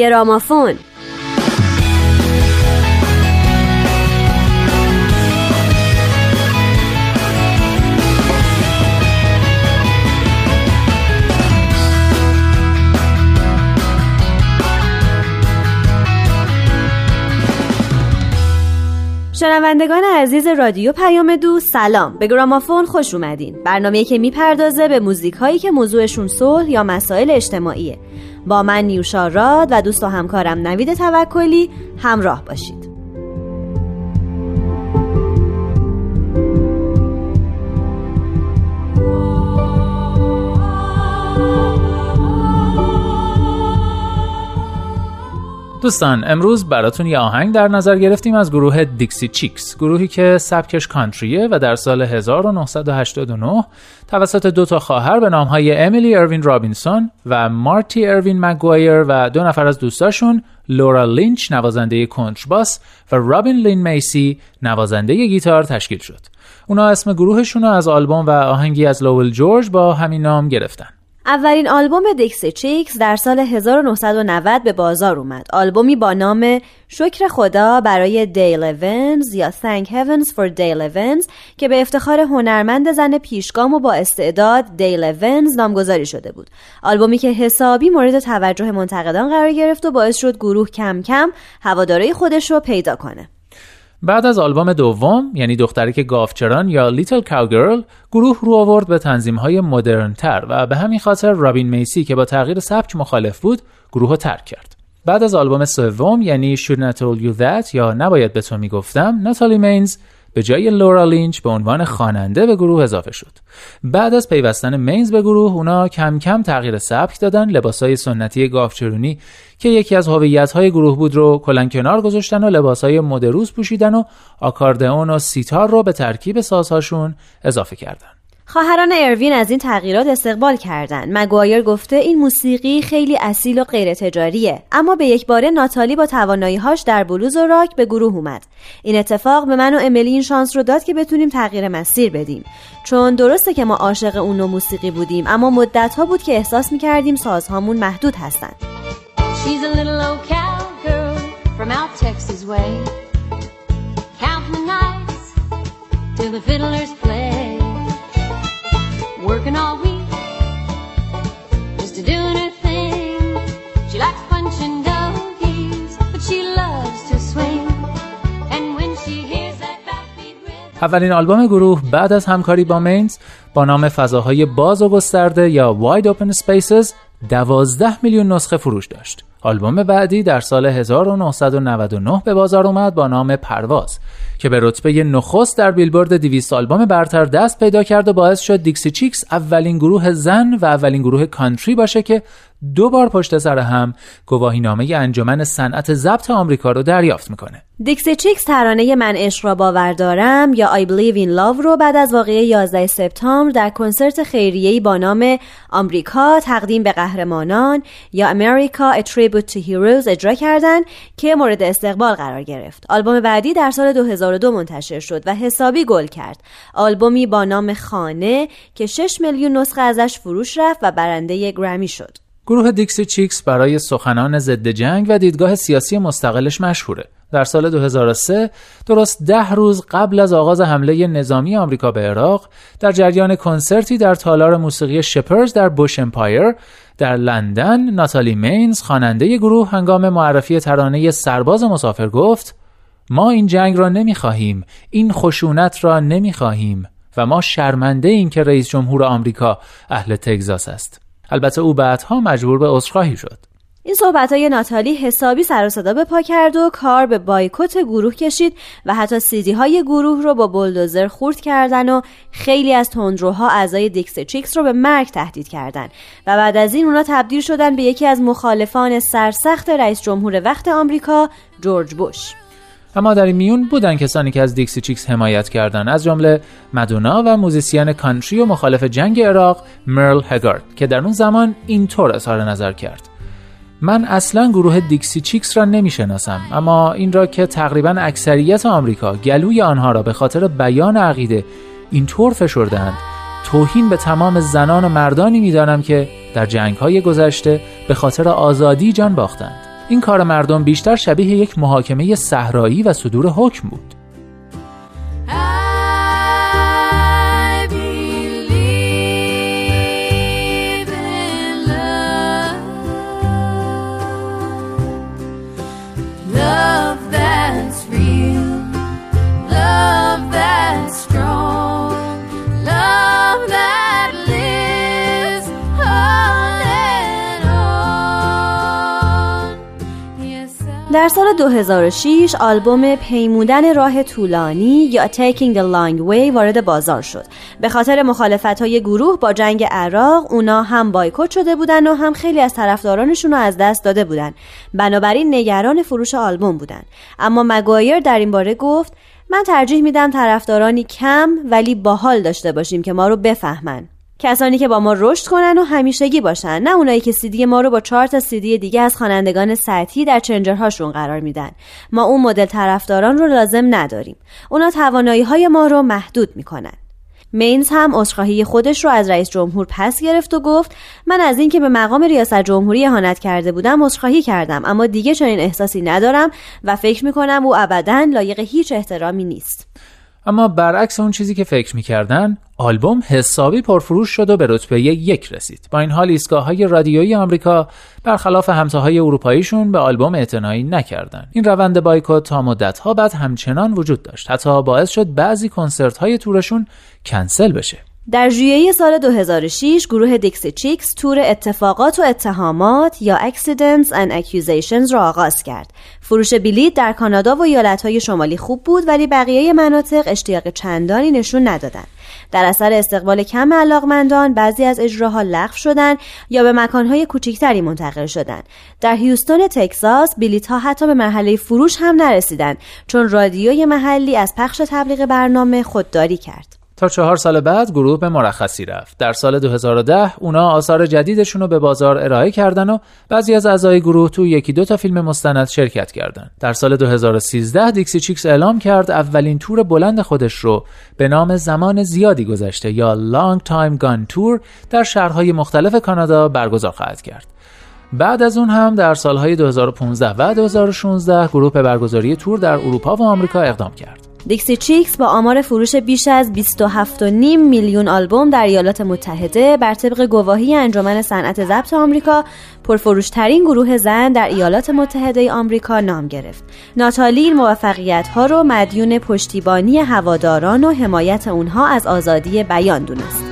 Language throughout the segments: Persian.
گرامافون. شنوندگان عزیز رادیو پیام دو سلام. به گرامافون خوش اومدین. برنامه که می‌پردازه به موزیک هایی که موضوعشون صلح یا مسائل اجتماعیه. با من نیوشا راد و دوست و همکارم نوید توکلی همراه باشید. دوستان امروز براتون یه آهنگ در نظر گرفتیم از گروه دیکسی چیکس گروهی که سبکش کانتریه و در سال 1989 توسط دو تا خواهر به نامهای امیلی اروین رابینسون و مارتی اروین مگوایر و دو نفر از دوستاشون لورا لینچ نوازنده کنترباس و رابین لین میسی نوازنده گیتار تشکیل شد. اونا اسم گروهشون رو از آلبوم و آهنگی از لوول جورج با همین نام گرفتن. اولین آلبوم دیکسی چیکس در سال 1990 به بازار اومد. آلبومی با نام شکر خدا برای دیل اونز یا Thank Heavens for Dale Evans که به افتخار هنرمند زن پیشگام و با استعداد دیل اونز نامگذاری شده بود. آلبومی که حسابی مورد توجه منتقدان قرار گرفت و باعث شد گروه کم کم هواداری خودش رو پیدا کنه. بعد از آلبوم دوم یعنی دخترک گاوچران یا Little Ol' Cowgirl گروه رو آورد به تنظیم های مدرن تر و به همین خاطر رابین میسی که با تغییر سبک مخالف بود گروه رو ترک کرد. بعد از آلبوم سوم یعنی Shouldn't a Told You That یا نباید به تو می‌گفتم ناتالی مینز به جای لورا لینچ به عنوان خواننده به گروه اضافه شد. بعد از پیوستن مینز به گروه اونا کم کم تغییر سبک دادن لباسای سنتی گاوچرونی که یکی از هویت‌های گروه بود رو کلا کنار گذاشتن و لباسای مدروز پوشیدن و آکاردئون و سیتار رو به ترکیب سازهاشون اضافه کردن. خواهران اروین از این تغییرات استقبال کردند. مگوایر گفته این موسیقی خیلی اصیل و غیر تجاریه اما به یک باره ناتالی با تواناییهاش در بلوز و راک به گروه اومد. این اتفاق به من و امیلی این شانس رو داد که بتونیم تغییر مسیر بدیم. چون درسته که ما عاشق اون نوع موسیقی بودیم اما مدت ها بود که احساس می‌کردیم سازهامون محدود هستند. Working all week just to doing her thing. She likes punching doggies, but she loves to swing. And when she hears that backbeat rhythm اولین آلبوم گروه بعد از همکاری با مینز با نام فضاهای باز و گسترده یا Wide Open Spaces دوازده میلیون نسخه فروش داشت. آلبوم بعدی در سال 1999 به بازار اومد با نام پرواز که به رتبه نخست در بیلبورد 200 آلبوم برتر دست پیدا کرد و باعث شد دیکسی چیکس اولین گروه زن و اولین گروه کانتری باشه که دو بار پشت سر هم گواهی نامه انجمن صنعت ضبط آمریکا رو دریافت می‌کنه. دیکسی چیکس ترانه من عشق را باور دارم یا I Believe in Love رو بعد از واقعه 11 سپتامبر در کنسرت خیریه‌ای با نام آمریکا تقدیم به قهرمانان یا America A Tribute to Heroes اجرا کردند که مورد استقبال قرار گرفت. آلبوم بعدی در سال 2002 منتشر شد و حسابی گل کرد. آلبومی با نام خانه که 6 میلیون نسخه ازش فروش رفت و برنده گرمی شد. گروه دیکسی چیکس برای سخنان ضد جنگ و دیدگاه سیاسی مستقلش مشهوره. در سال 2003 درست ده روز قبل از آغاز حمله نظامی آمریکا به عراق در جریان کنسرتی در تالار موسیقی شپردز بوش امپایر در لندن ناتالی مینز خواننده گروه هنگام معرفی ترانه سرباز مسافر گفت ما این جنگ را نمی‌خواهیم این خشونت را نمی‌خواهیم و ما شرمنده این که رئیس جمهور آمریکا اهل تگزاس است. البته او بعدها مجبور به عذرخواهی شد. این صحبت های ناتالی حسابی سر صدا به پا کرد و کار به بایکوت گروه کشید و حتی سیدی های گروه رو با بلدوزر خورد کردن و خیلی از تندروها اعضای دیکس چیکس رو به مرگ تهدید کردن و بعد از این اونا تبدیل شدن به یکی از مخالفان سرسخت رئیس جمهور وقت آمریکا جورج بوش اما در این میون بودن کسانی که از دیکسی چیکس حمایت کردند از جمله مدونا و موزیسین کانتری و مخالف جنگ عراق مرل هگارد که در اون زمان اینطور اظهار نظر کرد. من اصلا گروه دیکسی چیکس را نمی‌شناسم اما این را که تقریبا اکثریت آمریکا گلوی آنها را به خاطر بیان عقیده اینطور فشردند توهین به تمام زنان و مردانی می‌دانم که در جنگ های گذشته به خاطر آزادی جان باختند. این کار مردم بیشتر شبیه یک محاکمه صحرایی و صدور حکم بود. در سال 2006 آلبوم پیمودن راه طولانی یا Taking the Long Way وارد بازار شد. به خاطر مخالفت های گروه با جنگ عراق اونا هم بایکوت شده بودن و هم خیلی از طرفدارانشون رو از دست داده بودن. بنابراین نگران فروش آلبوم بودن. اما مگایر در این باره گفت من ترجیح میدم طرفدارانی کم ولی باحال داشته باشیم که ما رو بفهمن. کسانی که با ما رشد کنن و همیشگی باشن نه اونایی که سیدی ما رو با چهار تا سیدی دیگه از خوانندگان سطحی در چنجرهاشون قرار میدن. ما اون مدل طرفداران رو لازم نداریم. اونا توانایی های ما رو محدود می‌کنن. مینز هم عذرخواهی خودش رو از رئیس جمهور پس گرفت و گفت من از اینکه به مقام ریاست جمهوری اهانت کرده بودم عذرخواهی کردم اما دیگه چنین احساسی ندارم و فکر می‌کنم او ابدا لایق هیچ احترامی نیست. اما برعکس اون چیزی که فکر می‌کردن آلبوم حسابی پرفروش شد و به رتبه یک رسید. با این حال ایستگاه های رادیویی آمریکا برخلاف همتاهای اروپاییشون به آلبوم اعتنایی نکردند. این روند بایکوت تا مدت ها بعد همچنان وجود داشت. حتی باعث شد بعضی کنسرت های تورشون کنسل بشه. در ژوئیه سال 2006 گروه دیکسی چیکس تور اتفاقات و اتهامات یا Accidents and Accusations را آغاز کرد. فروش بلیط در کانادا و ایالتهای شمالی خوب بود ولی بقیه مناطق اشتیاق چندانی نشون ندادند. در اثر استقبال کم علاقمندان بعضی از اجراها لغو شدند یا به مکانهای کوچکتری منتقل شدند در هیوستون تگزاس بلیط ها حتی به مرحله فروش هم نرسیدند چون رادیوی محلی از پخش تبلیغ برنامه خودداری کرد تا چهار سال بعد گروه به مرخصی رفت. در سال 2010 اونا آثار جدیدشون رو به بازار ارائه کردن و بعضی از اعضای گروه تو یکی دو تا فیلم مستند شرکت کردند. در سال 2013 دیکسی چیکس اعلام کرد اولین تور بلند خودش رو به نام زمان زیادی گذشته یا Long Time Gone Tour در شهرهای مختلف کانادا برگزار خواهد کرد. بعد از اون هم در سالهای 2015 و 2016 گروه به برگزاری تور در اروپا و آمریکا اقدام کرد. دیکسی چیکس با آمار فروش بیش از 27.5 میلیون آلبوم در ایالات متحده بر طبق گواهی انجمن صنعت ضبط آمریکا پرفروشترین گروه زن در ایالات متحده آمریکا نام گرفت. ناتالی این موفقیت ها رو مدیون پشتیبانی هواداران و حمایت اونها از آزادی بیان دونست.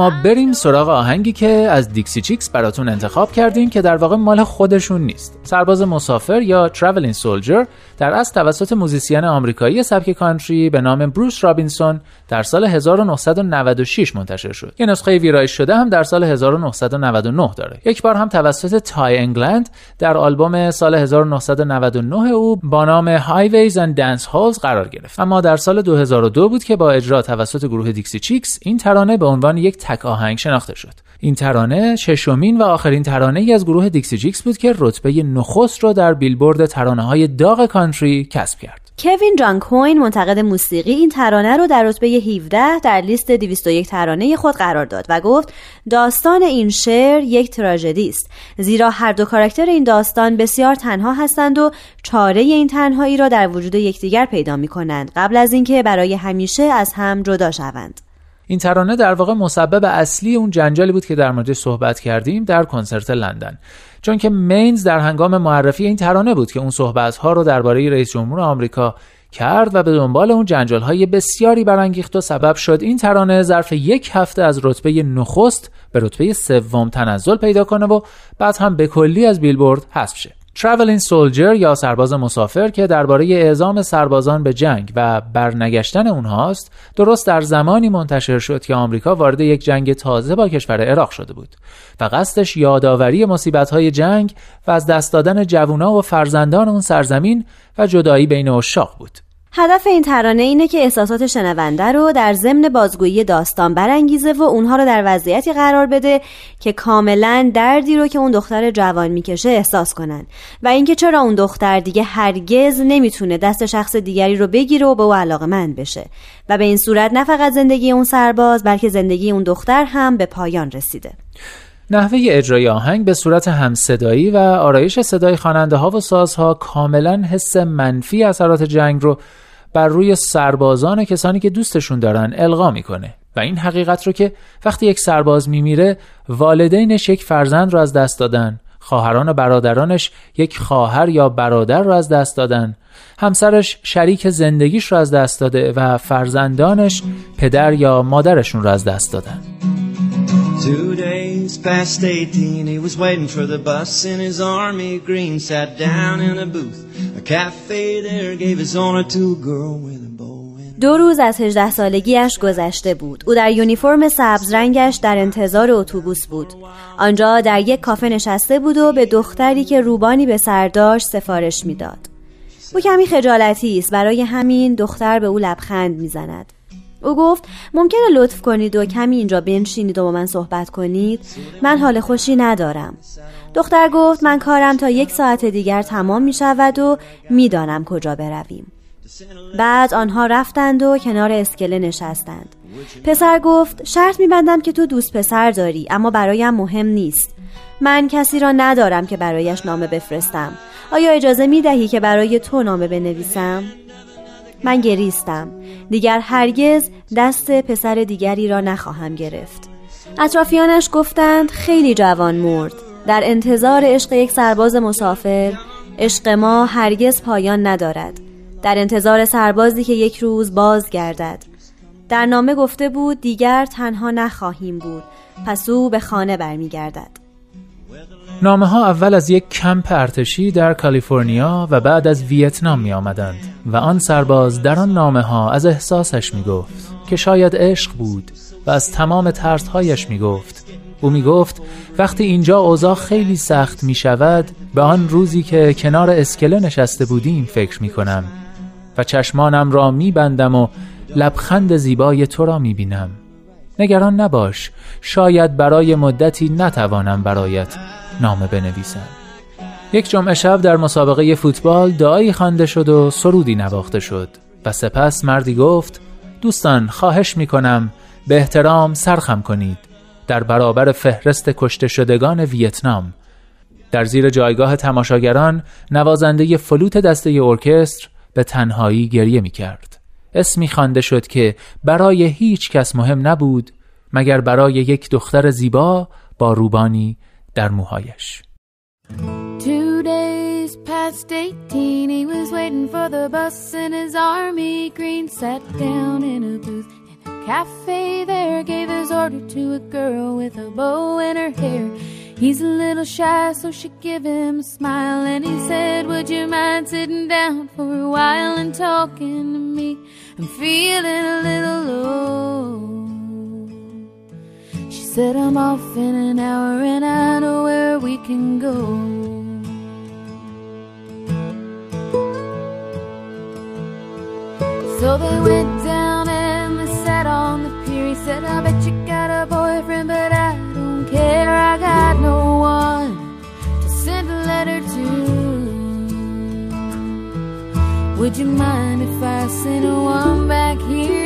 اما بریم سراغ آهنگی که از دیکسی چیکس براتون انتخاب کردیم که در واقع مال خودشون نیست. سرباز مسافر یا Traveling Soldier در اصل توسط موزیسین آمریکایی سبک کانتری به نام بروس رابینسون در سال 1996 منتشر شد. یه نسخه ویرایش شده هم در سال 1999 داره. یک بار هم توسط تای انگلند در آلبوم سال 1999 او با نام Highways and Dance Halls قرار گرفت. اما در سال 2002 بود که با اجرا توسط گروه دیکسی چیکس این ترانه به عنوان یک تک آهنگ شناخته شد. این ترانه ششمین و آخرین ترانه ای از گروه دیکسی جیکس بود که رتبه نخست را در بیلبورد ترانه های داغ کانتری کسب کرد. کوین جان کوین منتقد موسیقی این ترانه رو در رتبه 17 در لیست 201 ترانه خود قرار داد و گفت داستان این شعر یک تراژدی است. زیرا هر دو کاراکتر این داستان بسیار تنها هستند و چاره این تنهایی را در وجود یکدیگر پیدا می کنند قبل از اینکه برای همیشه از هم جدا شوند. این ترانه در واقع مسبب اصلی اون جنجالی بود که در موردش صحبت کردیم در کنسرت لندن. چون که مینز در هنگام معرفی این ترانه بود که اون صحبت ها رو درباره رئیس جمهور آمریکا کرد و به دنبال اون جنجال های بسیاری برانگیخت و سبب شد این ترانه ظرف یک هفته از رتبه نخست به رتبه سوم تنزل پیدا کنه و بعد هم به کلی از بیلبورد حذف شه. Traveling Soldier یا سرباز مسافر که درباره اعزام سربازان به جنگ و برنگشتن اونهاست درست در زمانی منتشر شد که آمریکا وارد یک جنگ تازه با کشور عراق شده بود و قصدش یادآوری مصیبت‌های جنگ و از دست دادن جوونا و فرزندان اون سرزمین و جدایی بین اشاق بود. هدف این ترانه اینه که احساسات شنونده رو در ضمن بازگویی داستان برانگیزه و اونها رو در وضعیتی قرار بده که کاملا دردی رو که اون دختر جوان می‌کشه احساس کنن. و اینکه چرا اون دختر دیگه هرگز نمی‌تونه دست شخص دیگری رو بگیره و به او علاقه مند بشه. و به این صورت نه فقط زندگی اون سرباز بلکه زندگی اون دختر هم به پایان رسیده. نحوه اجرای آهنگ به صورت همصدایی و آرایش صدای خواننده ها و سازها کاملا حس منفی اثرات جنگ رو بر روی سربازان و کسانی که دوستشون دارن القا می‌کنه. و این حقیقت رو که وقتی یک سرباز میمیره والدینش یک فرزند رو از دست دادن خواهران و برادرانش یک خواهر یا برادر رو از دست دادن همسرش شریک زندگیش رو از دست داده و فرزندانش پدر یا مادرشون رو از دست دادن. Two days past 18, he was waiting for the bus in his army green. Sat down in a booth, a cafe there, gave his honor to a girl with a bow. دو روز از 18 سالگیش گذشته بود. او در یونیفرم سبز رنگش در انتظار اتوبوس بود. آنجا در یک کافه نشسته بود و به دختری که روبانی به سر داشت سفارش می‌داد. او کمی خجالتی است برای همین دختر به او لبخند می‌زند. او گفت ممکنه لطف کنید و کمی اینجا بنشینید و با من صحبت کنید؟ من حال خوشی ندارم. دختر گفت من کارم تا یک ساعت دیگر تمام می شود و می‌دانم کجا برویم. بعد آنها رفتند و کنار اسکله نشستند. پسر گفت شرط میبندم که تو دوست پسر داری اما برایم مهم نیست. من کسی را ندارم که برایش نامه بفرستم. آیا اجازه می دهی که برای تو نامه بنویسم؟ من گریستم. دیگر هرگز دست پسر دیگری را نخواهم گرفت. اطرافیانش گفتند خیلی جوان مرد. در انتظار عشق یک سرباز مسافر عشق ما هرگز پایان ندارد. در انتظار سربازی که یک روز باز گردد در نامه گفته بود دیگر تنها نخواهیم بود. پس او به خانه برمیگردد. نامه ها اول از یک کمپ ارتشی در کالیفرنیا و بعد از ویتنام می آمدند و آن سرباز در آن نامه ها از احساسش می گفت که شاید عشق بود و از تمام ترسهایش می گفت او می گفت وقتی اینجا اوضاع خیلی سخت می شود به آن روزی که کنار اسکله نشسته بودیم فکر می کنم و چشمانم را می بندم و لبخند زیبای تو را می بینم نگران نباش شاید برای مدتی نتوانم برایت نامه بنویسم. یک جمعه شب در مسابقه فوتبال دعایی خوانده شد و سرودی نواخته شد و سپس مردی گفت دوستان خواهش می کنم به احترام سرخم کنید در برابر فهرست کشته شدگان ویتنام. در زیر جایگاه تماشاگران نوازنده فلوت دسته ارکستر به تنهایی گریه می کرد اسمی خوانده شد که برای هیچ کس مهم نبود مگر برای یک دختر زیبا با روبانی در موهایش Two days past eighteen, he was waiting for the bus in his army green. Sat down in a booth in a cafe there, gave his order to a girl with a bow in her hair. He's a little shy, so she gave him a smile, and he said, Would you mind sitting down for a while and talking to me? I'm feeling a little low. Said I'm off in an hour and I know where we can go. So they went down and they sat on the pier. He said, I bet you got a boyfriend, but I don't care. I got no one to send a letter to. Would you mind if I sent one back here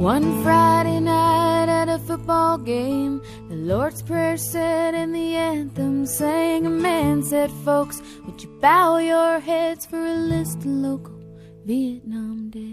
One Friday night at a football game, the Lord's Prayer said and the anthem sang. A man said, Folks, would you bow your heads for a list of local Vietnam Day?